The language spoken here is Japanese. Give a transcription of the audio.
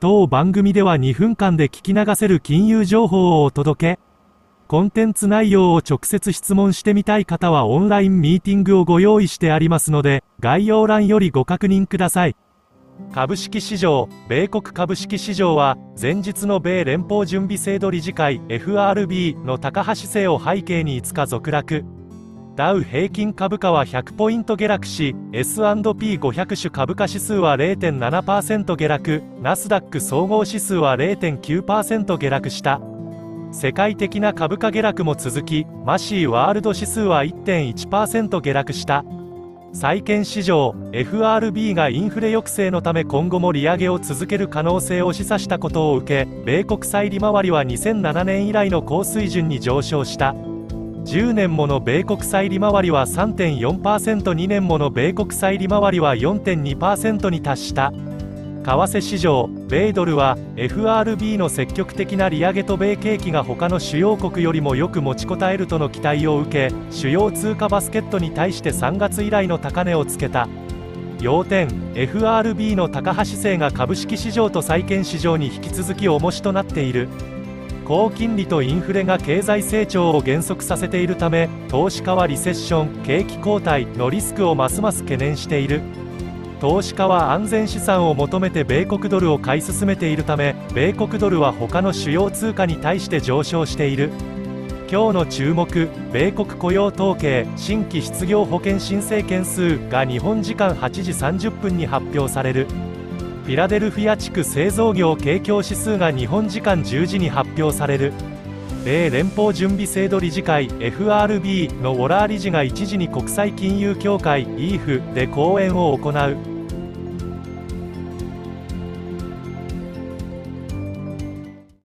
当番組では2分間で聞き流せる金融情報をお届け。コンテンツ内容を直接質問してみたい方はオンラインミーティングをご用意してありますので、概要欄よりご確認ください。株式市場、米国株式市場は、前日の米連邦準備制度理事会 FRB の高橋勢を背景に5日続落。ダウ平均株価は100ポイント下落し S&P500 種株価指数は0.7%下落ナスダック総合指数は0.9%下落した。世界的な株価下落も続きマシーワールド指数は1.1%下落した。債券市場 FRB がインフレ抑制のため今後も利上げを続ける可能性を示唆したことを受け米国債利回りは2007年以来の高水準に上昇した。10年もの米国債利回りは 3.4%2 年もの米国債利回りは4.2%に達した。為替市場米ドルは FRB の積極的な利上げと米景気が他の主要国よりもよく持ちこたえるとの期待を受け主要通貨バスケットに対して3月以来の高値をつけた。要点 FRB の高橋勢が株式市場と債券市場に引き続き重しとなっている。高金利とインフレが経済成長を減速させているため投資家はリセッション景気後退のリスクをますます懸念している。投資家は安全資産を求めて米国ドルを買い進めているため米国ドルは他の主要通貨に対して上昇している。今日の注目米国雇用統計新規失業保険申請件数が日本時間8時30分に発表される。ィラデルフィア地区製造業景況指数が日本時間10時に発表される。米連邦準備制度理事会 FRB のウォラー理事が1時に国際金融協会 EF で講演を行う。